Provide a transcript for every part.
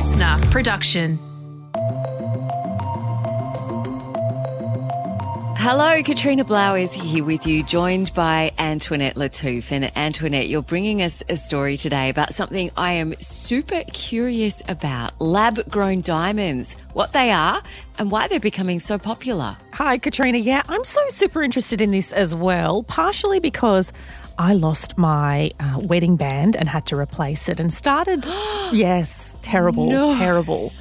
listener production. Hello, Katrina Blau is here with you, joined by Antoinette Lattouf. And Antoinette, you're bringing us a story today about something I am super curious about lab grown diamonds, what they are, and why they're becoming so popular. Hi, Katrina. Yeah, I'm so super interested in this as well, partially because I lost my uh, wedding band and had to replace it and started, yes, terrible, No. terrible,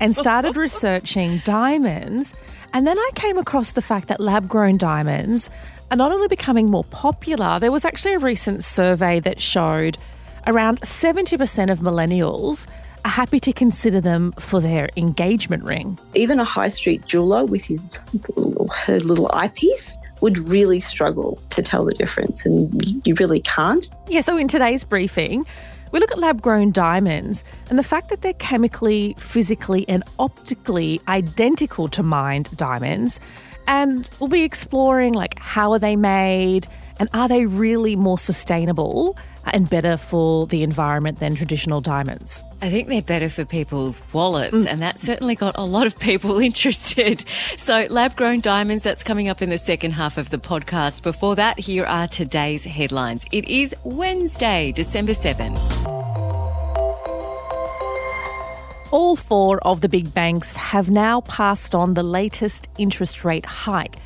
and started researching diamonds. And then I came across the fact that lab grown diamonds are not only becoming more popular, there was actually a recent survey that showed around 70% of millennials are happy to consider them for their engagement ring. even a high street jeweler with his little, her little eyepiece would really struggle to tell the difference, and you really can't. Yeah, so in today's briefing, we look at lab grown diamonds and the fact that they're chemically, physically, and optically identical to mined diamonds. And we'll be exploring like how are they made and are they really more sustainable and better for the environment than traditional diamonds? I think they're better for people's wallets, mm. and that certainly got a lot of people interested. So, lab grown diamonds, that's coming up in the second half of the podcast. Before that, here are today's headlines. It is Wednesday, December 7th. All four of the big banks have now passed on the latest interest rate hike.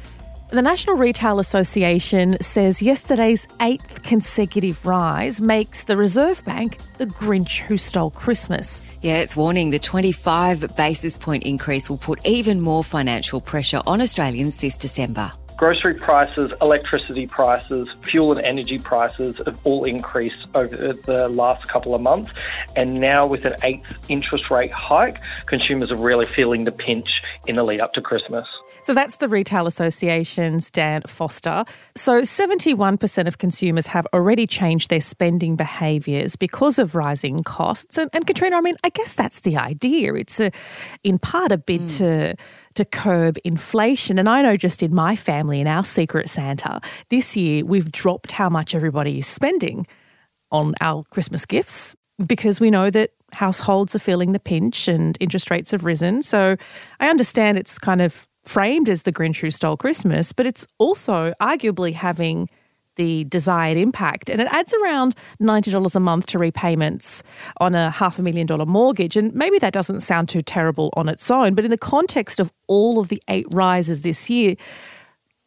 The National Retail Association says yesterday's eighth consecutive rise makes the Reserve Bank the Grinch who stole Christmas. Yeah, it's warning the 25 basis point increase will put even more financial pressure on Australians this December. Grocery prices, electricity prices, fuel and energy prices have all increased over the last couple of months. And now, with an eighth interest rate hike, consumers are really feeling the pinch in the lead up to Christmas. So that's the Retail Association's Dan Foster. So 71% of consumers have already changed their spending behaviours because of rising costs. And, and Katrina, I mean, I guess that's the idea. It's a, in part a bid mm. to to curb inflation. And I know just in my family, in our Secret Santa, this year we've dropped how much everybody is spending on our Christmas gifts because we know that households are feeling the pinch and interest rates have risen. So I understand it's kind of framed as the Grinch who stole Christmas, but it's also arguably having the desired impact. And it adds around $90 a month to repayments on a half a million dollar mortgage. And maybe that doesn't sound too terrible on its own, but in the context of all of the eight rises this year,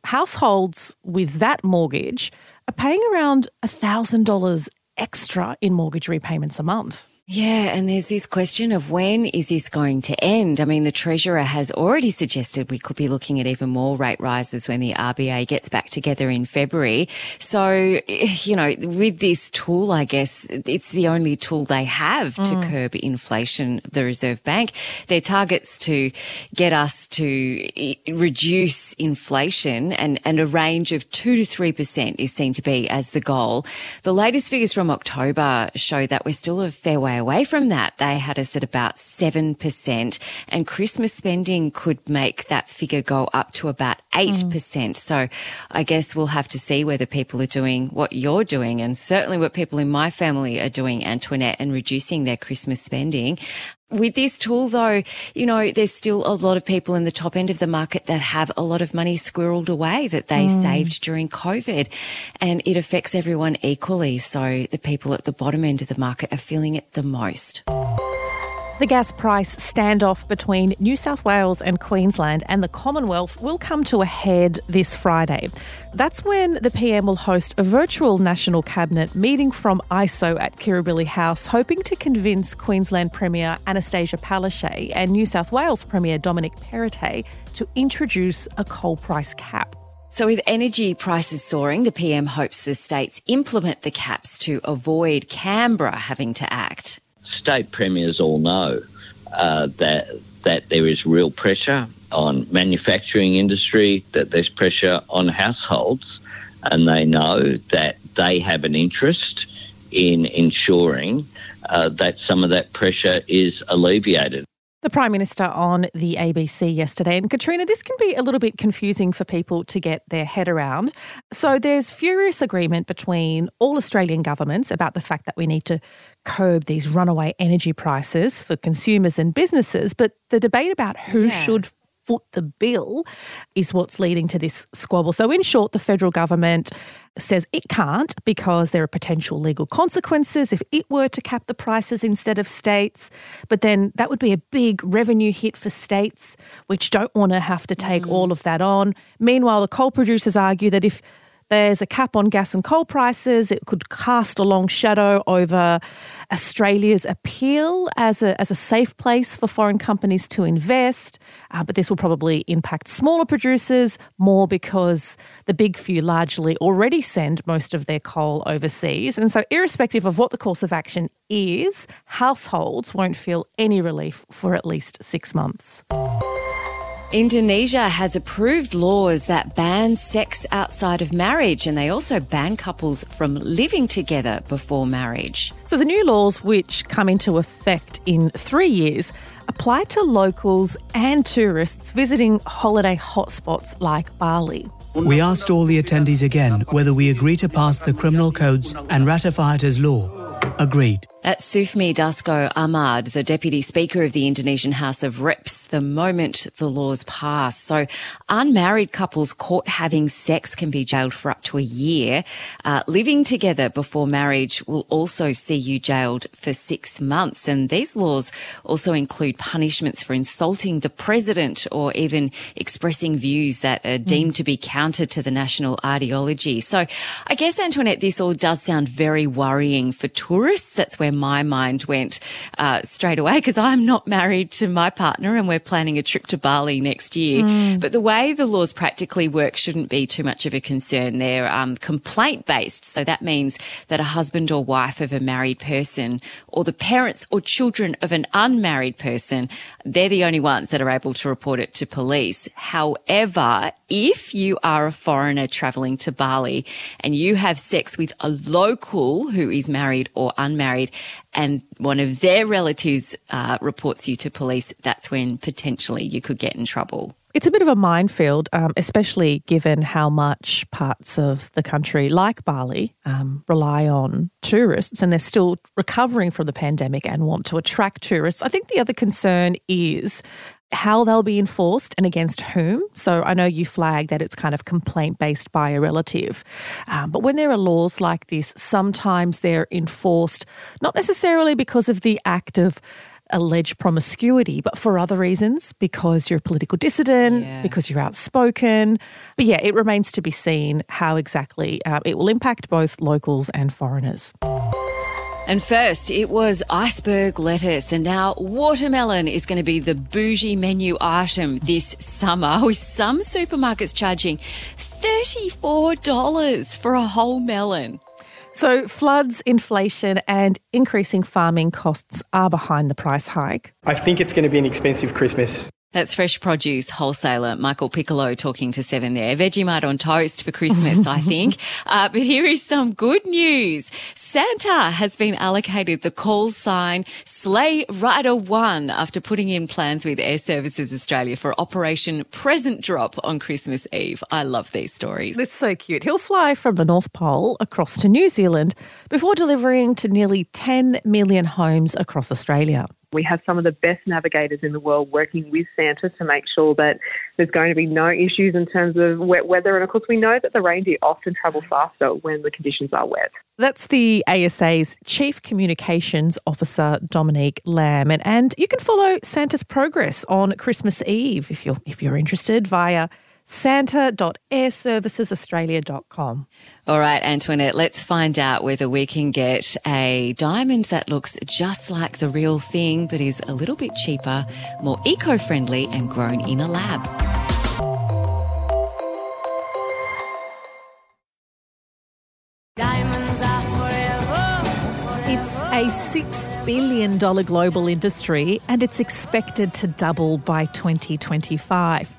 households with that mortgage are paying around $1,000 extra in mortgage repayments a month. Yeah, and there's this question of when is this going to end? I mean, the Treasurer has already suggested we could be looking at even more rate rises when the RBA gets back together in February. So, you know, with this tool, I guess it's the only tool they have to curb inflation, the Reserve Bank. Their targets to get us to eh, reduce inflation and, and a range of 2 to 3% is seen to be as the goal. The latest figures from October show that we're still a fair way away from that. They had us at about 7% and Christmas spending could make that figure go up to about 8%. Mm. So I guess we'll have to see whether people are doing what you're doing and certainly what people in my family are doing, Antoinette, and reducing their Christmas spending. With this tool though, you know, there's still a lot of people in the top end of the market that have a lot of money squirreled away that they mm. saved during COVID and it affects everyone equally. So the people at the bottom end of the market are feeling it the most. The gas price standoff between New South Wales and Queensland and the Commonwealth will come to a head this Friday. That's when the PM will host a virtual National Cabinet meeting from ISO at Kirribilli House, hoping to convince Queensland Premier Annastacia Palaszczuk and New South Wales Premier Dominic Perrottet to introduce a coal price cap. So with energy prices soaring, the PM hopes the states implement the caps to avoid Canberra having to act. State premiers all know uh, that that there is real pressure on manufacturing industry, that there's pressure on households, and they know that they have an interest in ensuring uh, that some of that pressure is alleviated. The Prime Minister on the ABC yesterday. And Katrina, this can be a little bit confusing for people to get their head around. So there's furious agreement between all Australian governments about the fact that we need to curb these runaway energy prices for consumers and businesses. But the debate about who yeah. should foot the bill is what's leading to this squabble. So, in short, the federal government says it can't because there are potential legal consequences if it were to cap the prices instead of states. But then that would be a big revenue hit for states, which don't want to have to take mm. all of that on. Meanwhile, the coal producers argue that if there's a cap on gas and coal prices. It could cast a long shadow over Australia's appeal as a, as a safe place for foreign companies to invest. Uh, but this will probably impact smaller producers more because the big few largely already send most of their coal overseas. And so, irrespective of what the course of action is, households won't feel any relief for at least six months. Indonesia has approved laws that ban sex outside of marriage and they also ban couples from living together before marriage. So the new laws, which come into effect in three years, apply to locals and tourists visiting holiday hotspots like Bali. We asked all the attendees again whether we agree to pass the criminal codes and ratify it as law. Agreed. That's Sufmi Dasco Ahmad, the Deputy Speaker of the Indonesian House of Reps, the moment the laws pass. So unmarried couples caught having sex can be jailed for up to a year. Uh, living together before marriage will also see you jailed for six months. And these laws also include punishments for insulting the president or even expressing views that are deemed mm. to be counter to the national ideology. So I guess, Antoinette, this all does sound very worrying for tourists. That's where where my mind went uh, straight away because I'm not married to my partner and we're planning a trip to Bali next year. Mm. But the way the laws practically work shouldn't be too much of a concern. They're um, complaint based. So that means that a husband or wife of a married person or the parents or children of an unmarried person, they're the only ones that are able to report it to police. However, if you are a foreigner traveling to Bali and you have sex with a local who is married or unmarried and one of their relatives uh, reports you to police, that's when potentially you could get in trouble. It's a bit of a minefield, um, especially given how much parts of the country, like Bali, um, rely on tourists and they're still recovering from the pandemic and want to attract tourists. I think the other concern is how they'll be enforced and against whom. So I know you flag that it's kind of complaint based by a relative. Um, but when there are laws like this, sometimes they're enforced not necessarily because of the act of alleged promiscuity, but for other reasons, because you're a political dissident, yeah. because you're outspoken. But yeah, it remains to be seen how exactly uh, it will impact both locals and foreigners. And first, it was iceberg lettuce, and now watermelon is going to be the bougie menu item this summer, with some supermarkets charging $34 for a whole melon. So, floods, inflation, and increasing farming costs are behind the price hike. I think it's going to be an expensive Christmas. That's fresh produce wholesaler Michael Piccolo talking to Seven there. Vegemite on toast for Christmas, I think. Uh, but here is some good news. Santa has been allocated the call sign Sleigh Rider 1 after putting in plans with Airservices Australia for Operation Present Drop on Christmas Eve. I love these stories. It's so cute. He'll fly from the North Pole across to New Zealand before delivering to nearly 10 million homes across Australia. We have some of the best navigators in the world working with Santa to make sure that there's going to be no issues in terms of wet weather. And of course, we know that the reindeer often travel faster when the conditions are wet. That's the ASA's Chief Communications Officer, Dominique Lamb. And, and you can follow Santa's progress on Christmas Eve if you're, if you're interested via santa.airservicesaustralia.com. All right, Antoinette, let's find out whether we can get a diamond that looks just like the real thing, but is a little bit cheaper, more eco friendly, and grown in a lab. Diamonds are forever. It's a $6 billion global industry and it's expected to double by 2025.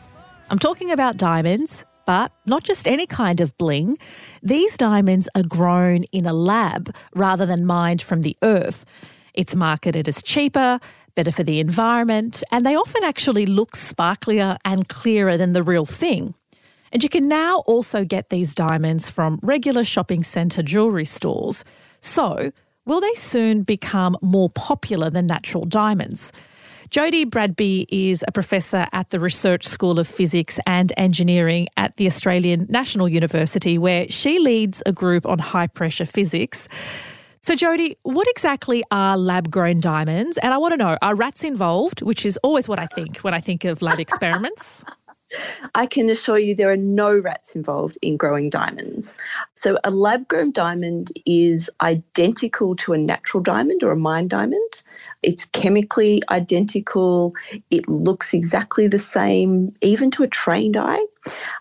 I'm talking about diamonds, but not just any kind of bling. These diamonds are grown in a lab rather than mined from the earth. It's marketed as cheaper, better for the environment, and they often actually look sparklier and clearer than the real thing. And you can now also get these diamonds from regular shopping centre jewellery stores. So, will they soon become more popular than natural diamonds? Jodi Bradby is a professor at the Research School of Physics and Engineering at the Australian National University, where she leads a group on high pressure physics. So, Jodi, what exactly are lab grown diamonds? And I want to know are rats involved, which is always what I think when I think of lab experiments? I can assure you there are no rats involved in growing diamonds. So, a lab grown diamond is identical to a natural diamond or a mine diamond. It's chemically identical. It looks exactly the same, even to a trained eye,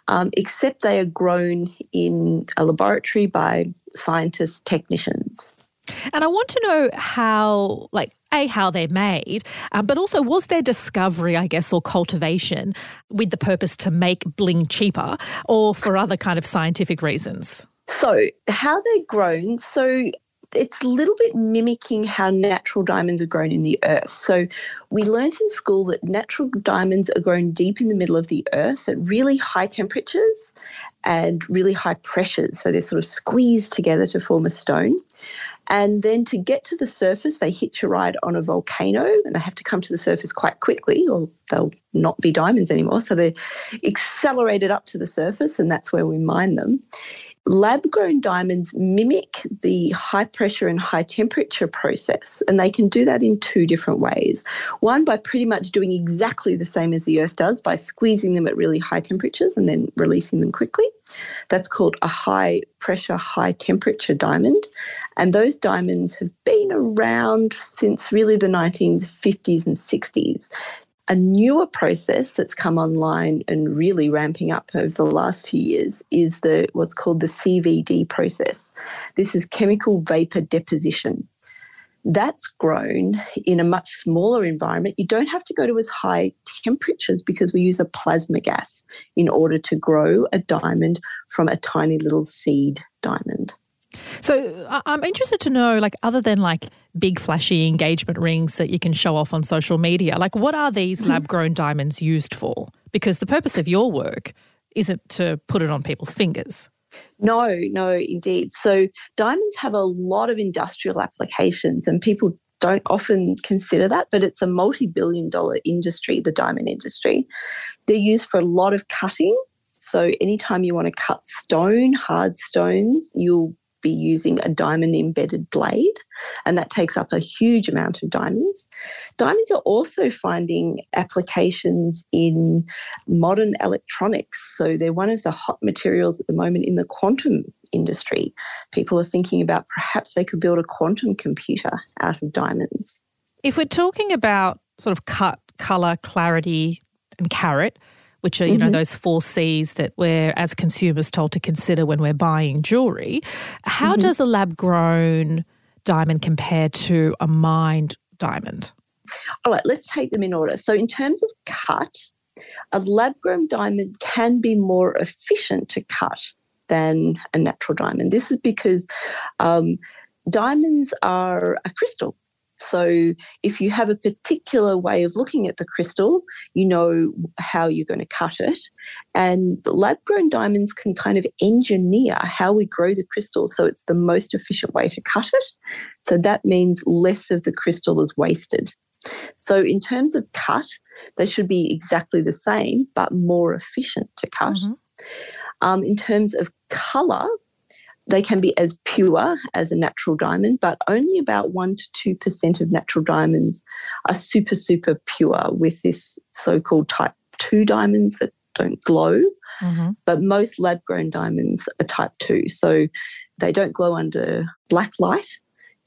um, except they are grown in a laboratory by scientists, technicians. And I want to know how, like, a, how they're made, um, but also was their discovery, I guess, or cultivation with the purpose to make bling cheaper or for other kind of scientific reasons? So, how they're grown. So, it's a little bit mimicking how natural diamonds are grown in the earth. So, we learnt in school that natural diamonds are grown deep in the middle of the earth at really high temperatures and really high pressures. So, they're sort of squeezed together to form a stone. And then to get to the surface, they hitch a ride on a volcano and they have to come to the surface quite quickly or they'll not be diamonds anymore. So they're accelerated up to the surface and that's where we mine them. Lab grown diamonds mimic the high pressure and high temperature process, and they can do that in two different ways. One, by pretty much doing exactly the same as the Earth does by squeezing them at really high temperatures and then releasing them quickly. That's called a high pressure, high temperature diamond. And those diamonds have been around since really the 1950s and 60s. A newer process that's come online and really ramping up over the last few years is the what's called the CVD process. This is chemical vapor deposition. That's grown in a much smaller environment. You don't have to go to as high temperatures because we use a plasma gas in order to grow a diamond from a tiny little seed diamond. So I'm interested to know, like, other than like big flashy engagement rings that you can show off on social media, like, what are these lab grown diamonds used for? Because the purpose of your work isn't to put it on people's fingers. No, no, indeed. So diamonds have a lot of industrial applications, and people don't often consider that, but it's a multi billion dollar industry, the diamond industry. They're used for a lot of cutting. So, anytime you want to cut stone, hard stones, you'll be using a diamond embedded blade, and that takes up a huge amount of diamonds. Diamonds are also finding applications in modern electronics. So they're one of the hot materials at the moment in the quantum industry. People are thinking about perhaps they could build a quantum computer out of diamonds. If we're talking about sort of cut, colour, clarity, and carat, which are, you mm-hmm. know, those four C's that we're as consumers told to consider when we're buying jewelry. How mm-hmm. does a lab grown diamond compare to a mined diamond? All right, let's take them in order. So, in terms of cut, a lab grown diamond can be more efficient to cut than a natural diamond. This is because um, diamonds are a crystal. So if you have a particular way of looking at the crystal, you know how you're going to cut it. And the lab grown diamonds can kind of engineer how we grow the crystal so it's the most efficient way to cut it. So that means less of the crystal is wasted. So, in terms of cut, they should be exactly the same, but more efficient to cut. Mm-hmm. Um, in terms of colour, they can be as pure as a natural diamond, but only about 1% to 2% of natural diamonds are super, super pure with this so called type 2 diamonds that don't glow. Mm-hmm. But most lab grown diamonds are type 2. So they don't glow under black light.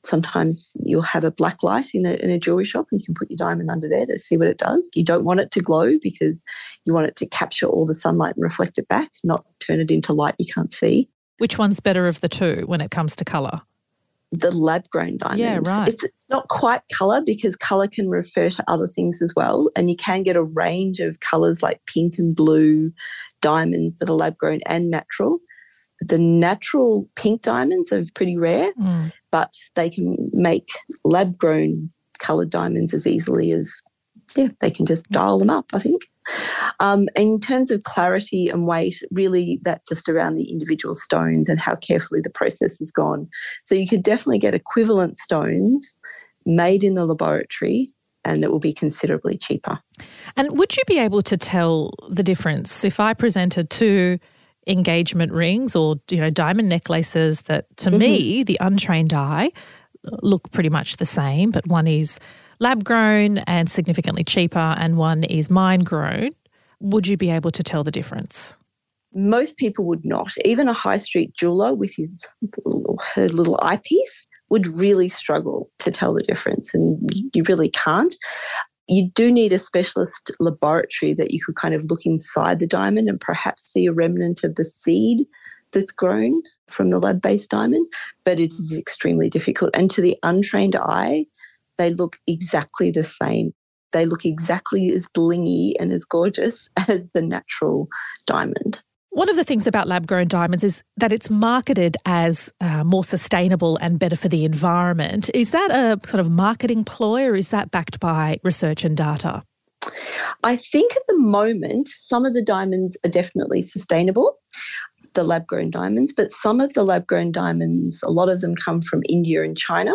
Sometimes you'll have a black light in a, in a jewelry shop and you can put your diamond under there to see what it does. You don't want it to glow because you want it to capture all the sunlight and reflect it back, not turn it into light you can't see. Which one's better of the two when it comes to colour? The lab grown diamond. Yeah, right. It's not quite colour because colour can refer to other things as well. And you can get a range of colours like pink and blue diamonds that are lab grown and natural. The natural pink diamonds are pretty rare, mm. but they can make lab grown coloured diamonds as easily as yeah, they can just dial them up, I think. Um, in terms of clarity and weight, really that just around the individual stones and how carefully the process has gone. So you could definitely get equivalent stones made in the laboratory and it will be considerably cheaper. And would you be able to tell the difference if I presented two engagement rings or you know diamond necklaces that to mm-hmm. me the untrained eye look pretty much the same, but one is lab grown and significantly cheaper, and one is mine grown, would you be able to tell the difference? Most people would not. Even a high street jeweler with his her little eyepiece would really struggle to tell the difference, and you really can't. You do need a specialist laboratory that you could kind of look inside the diamond and perhaps see a remnant of the seed that's grown from the lab based diamond, but it is extremely difficult. And to the untrained eye, they look exactly the same. They look exactly as blingy and as gorgeous as the natural diamond. One of the things about lab grown diamonds is that it's marketed as uh, more sustainable and better for the environment. Is that a sort of marketing ploy or is that backed by research and data? I think at the moment, some of the diamonds are definitely sustainable the lab grown diamonds, but some of the lab grown diamonds, a lot of them come from India and China.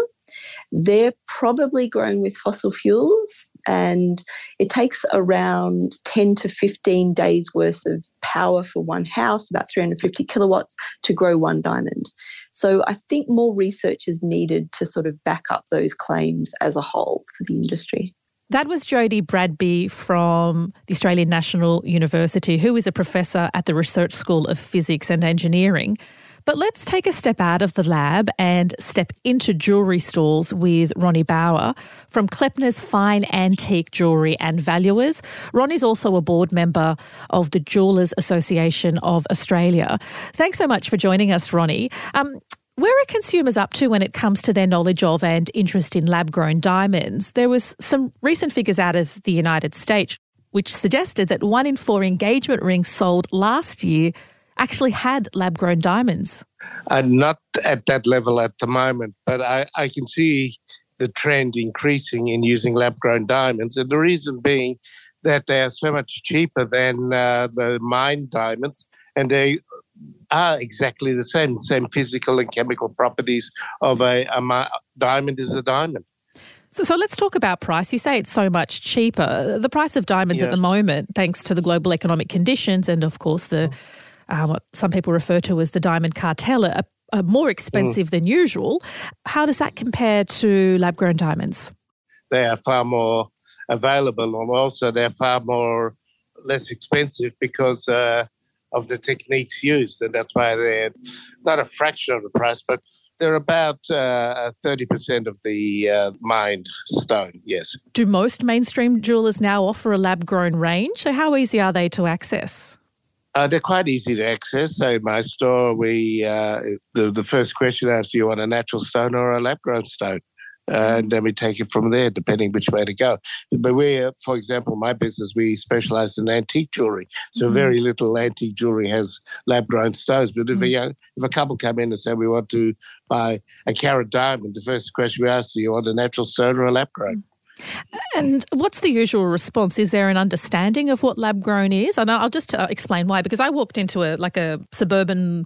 They're probably grown with fossil fuels, and it takes around 10 to 15 days worth of power for one house, about 350 kilowatts, to grow one diamond. So I think more research is needed to sort of back up those claims as a whole for the industry. That was Jodi Bradby from the Australian National University, who is a professor at the Research School of Physics and Engineering. But let's take a step out of the lab and step into jewellery stalls with Ronnie Bauer from Kleppner's Fine Antique Jewellery and Valuers. Ronnie's also a board member of the Jewellers Association of Australia. Thanks so much for joining us, Ronnie. Um, where are consumers up to when it comes to their knowledge of and interest in lab grown diamonds? There was some recent figures out of the United States which suggested that one in four engagement rings sold last year actually had lab grown diamonds. Uh, not at that level at the moment, but I, I can see the trend increasing in using lab grown diamonds. And the reason being that they are so much cheaper than uh, the mined diamonds and they are exactly the same, same physical and chemical properties of a, a diamond is a diamond. So, so let's talk about price. You say it's so much cheaper. The price of diamonds yeah. at the moment, thanks to the global economic conditions and, of course, the uh, what some people refer to as the diamond cartel, are, are more expensive mm. than usual. How does that compare to lab grown diamonds? They are far more available, and also they're far more less expensive because uh, of the techniques used, and that's why they're not a fraction of the price, but they're about uh, 30% of the uh, mined stone, yes. Do most mainstream jewelers now offer a lab grown range? So, how easy are they to access? Uh, they're quite easy to access. So in my store, we uh, the, the first question asks, do you want a natural stone or a lab grown stone? and then we take it from there, depending which way to go. But we, for example, my business, we specialize in antique jewelry. So mm-hmm. very little antique jewelry has lab grown stones. But if mm-hmm. a young, if a couple come in and say we want to buy a carat diamond, the first question we ask, do you want a natural stone or a lab grown? Mm-hmm. And what's the usual response? Is there an understanding of what lab grown is? And I'll just uh, explain why. Because I walked into a like a suburban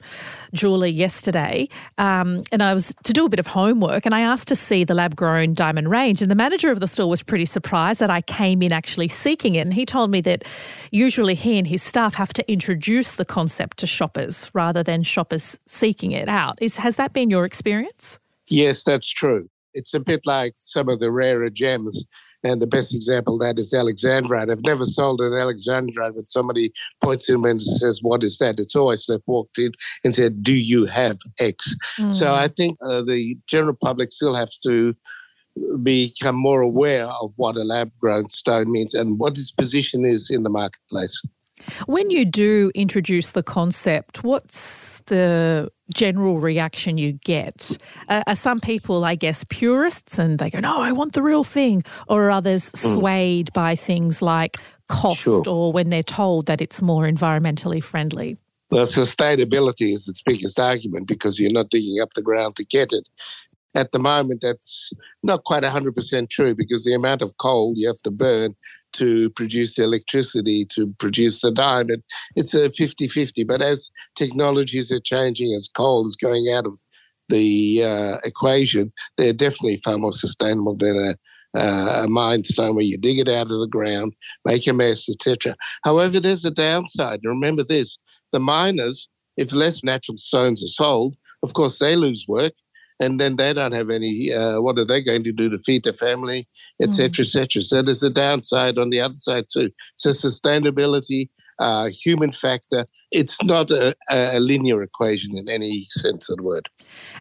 jeweler yesterday, um, and I was to do a bit of homework, and I asked to see the lab grown diamond range, and the manager of the store was pretty surprised that I came in actually seeking it, and he told me that usually he and his staff have to introduce the concept to shoppers rather than shoppers seeking it out. Is has that been your experience? Yes, that's true it's a bit like some of the rarer gems. And the best example of that is alexandrite. I've never sold an alexandrite, but somebody points in and says, What is that? It's always they've walked in and said, Do you have X? Mm. So I think uh, the general public still has to become more aware of what a lab grown stone means and what its position is in the marketplace. When you do introduce the concept, what's the general reaction you get? Uh, are some people, I guess, purists and they go, no, I want the real thing? Or are others mm. swayed by things like cost sure. or when they're told that it's more environmentally friendly? Well, sustainability is its biggest argument because you're not digging up the ground to get it. At the moment, that's not quite 100% true because the amount of coal you have to burn to produce the electricity, to produce the diamond, it's a 50 50. But as technologies are changing, as coal is going out of the uh, equation, they're definitely far more sustainable than a, uh, a mine stone where you dig it out of the ground, make a mess, etc. However, there's a downside. Remember this the miners, if less natural stones are sold, of course, they lose work and then they don't have any. Uh, what are they going to do to feed their family, etc., mm. etc. So there's a downside on the other side too. So sustainability, uh, human factor. It's not a, a, linear equation in any sense of the word.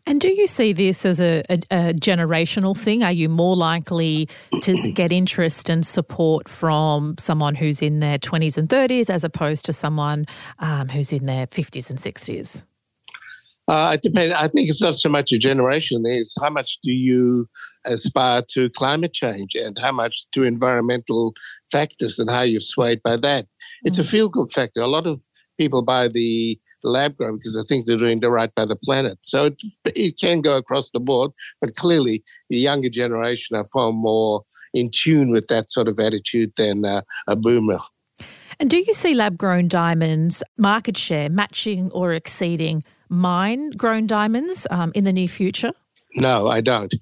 And do you see this as a, a, a generational thing? Are you more likely to get interest and support from someone who's in their 20s and 30s as opposed to someone um, who's in their 50s and 60s? Uh, it depends. I think it's not so much a generation. It's how much do you aspire to climate change and how much to environmental factors and how you're swayed by that. It's mm. a feel good factor. A lot of people buy the lab grown because they think they're doing the right by the planet. So it, it can go across the board, but clearly the younger generation are far more in tune with that sort of attitude than uh, a boomer. And do you see lab grown diamonds market share matching or exceeding mine grown diamonds um, in the near future? No, I don't.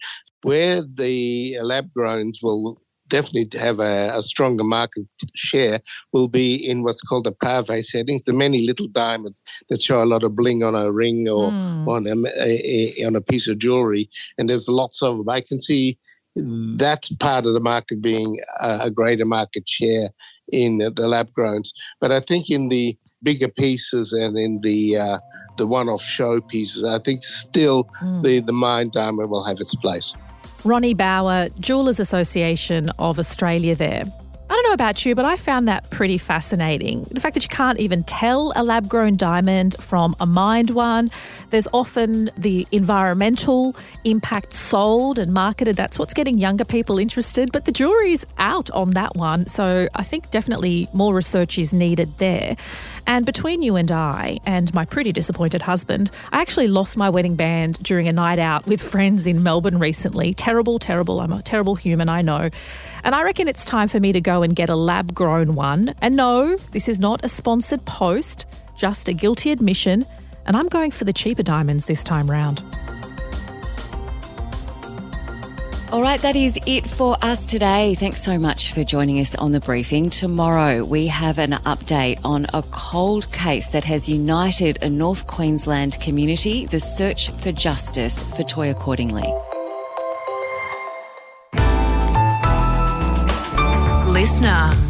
Where the lab growns will definitely have a, a, stronger market share will be in what's called the pave settings, the many little diamonds that show a lot of bling on a ring or mm. on a, a, on a piece of jewelry, and there's lots of them. I can see that part of the market being a, a greater market share in the, the lab growns, but I think in the bigger pieces and in the uh, the one-off show pieces, I think still mm. the the mine diamond will have its place. Ronnie Bauer, Jewelers Association of Australia. There. I don't know about you, but I found that pretty fascinating. The fact that you can't even tell a lab grown diamond from a mined one. There's often the environmental impact sold and marketed. That's what's getting younger people interested. But the jury's out on that one. So I think definitely more research is needed there. And between you and I, and my pretty disappointed husband, I actually lost my wedding band during a night out with friends in Melbourne recently. Terrible, terrible. I'm a terrible human, I know. And I reckon it's time for me to go and get a lab grown one. And no, this is not a sponsored post, just a guilty admission. And I'm going for the cheaper diamonds this time round. All right, that is it for us today. Thanks so much for joining us on the briefing. Tomorrow, we have an update on a cold case that has united a North Queensland community, the search for justice for Toyah Cordingley. Listener.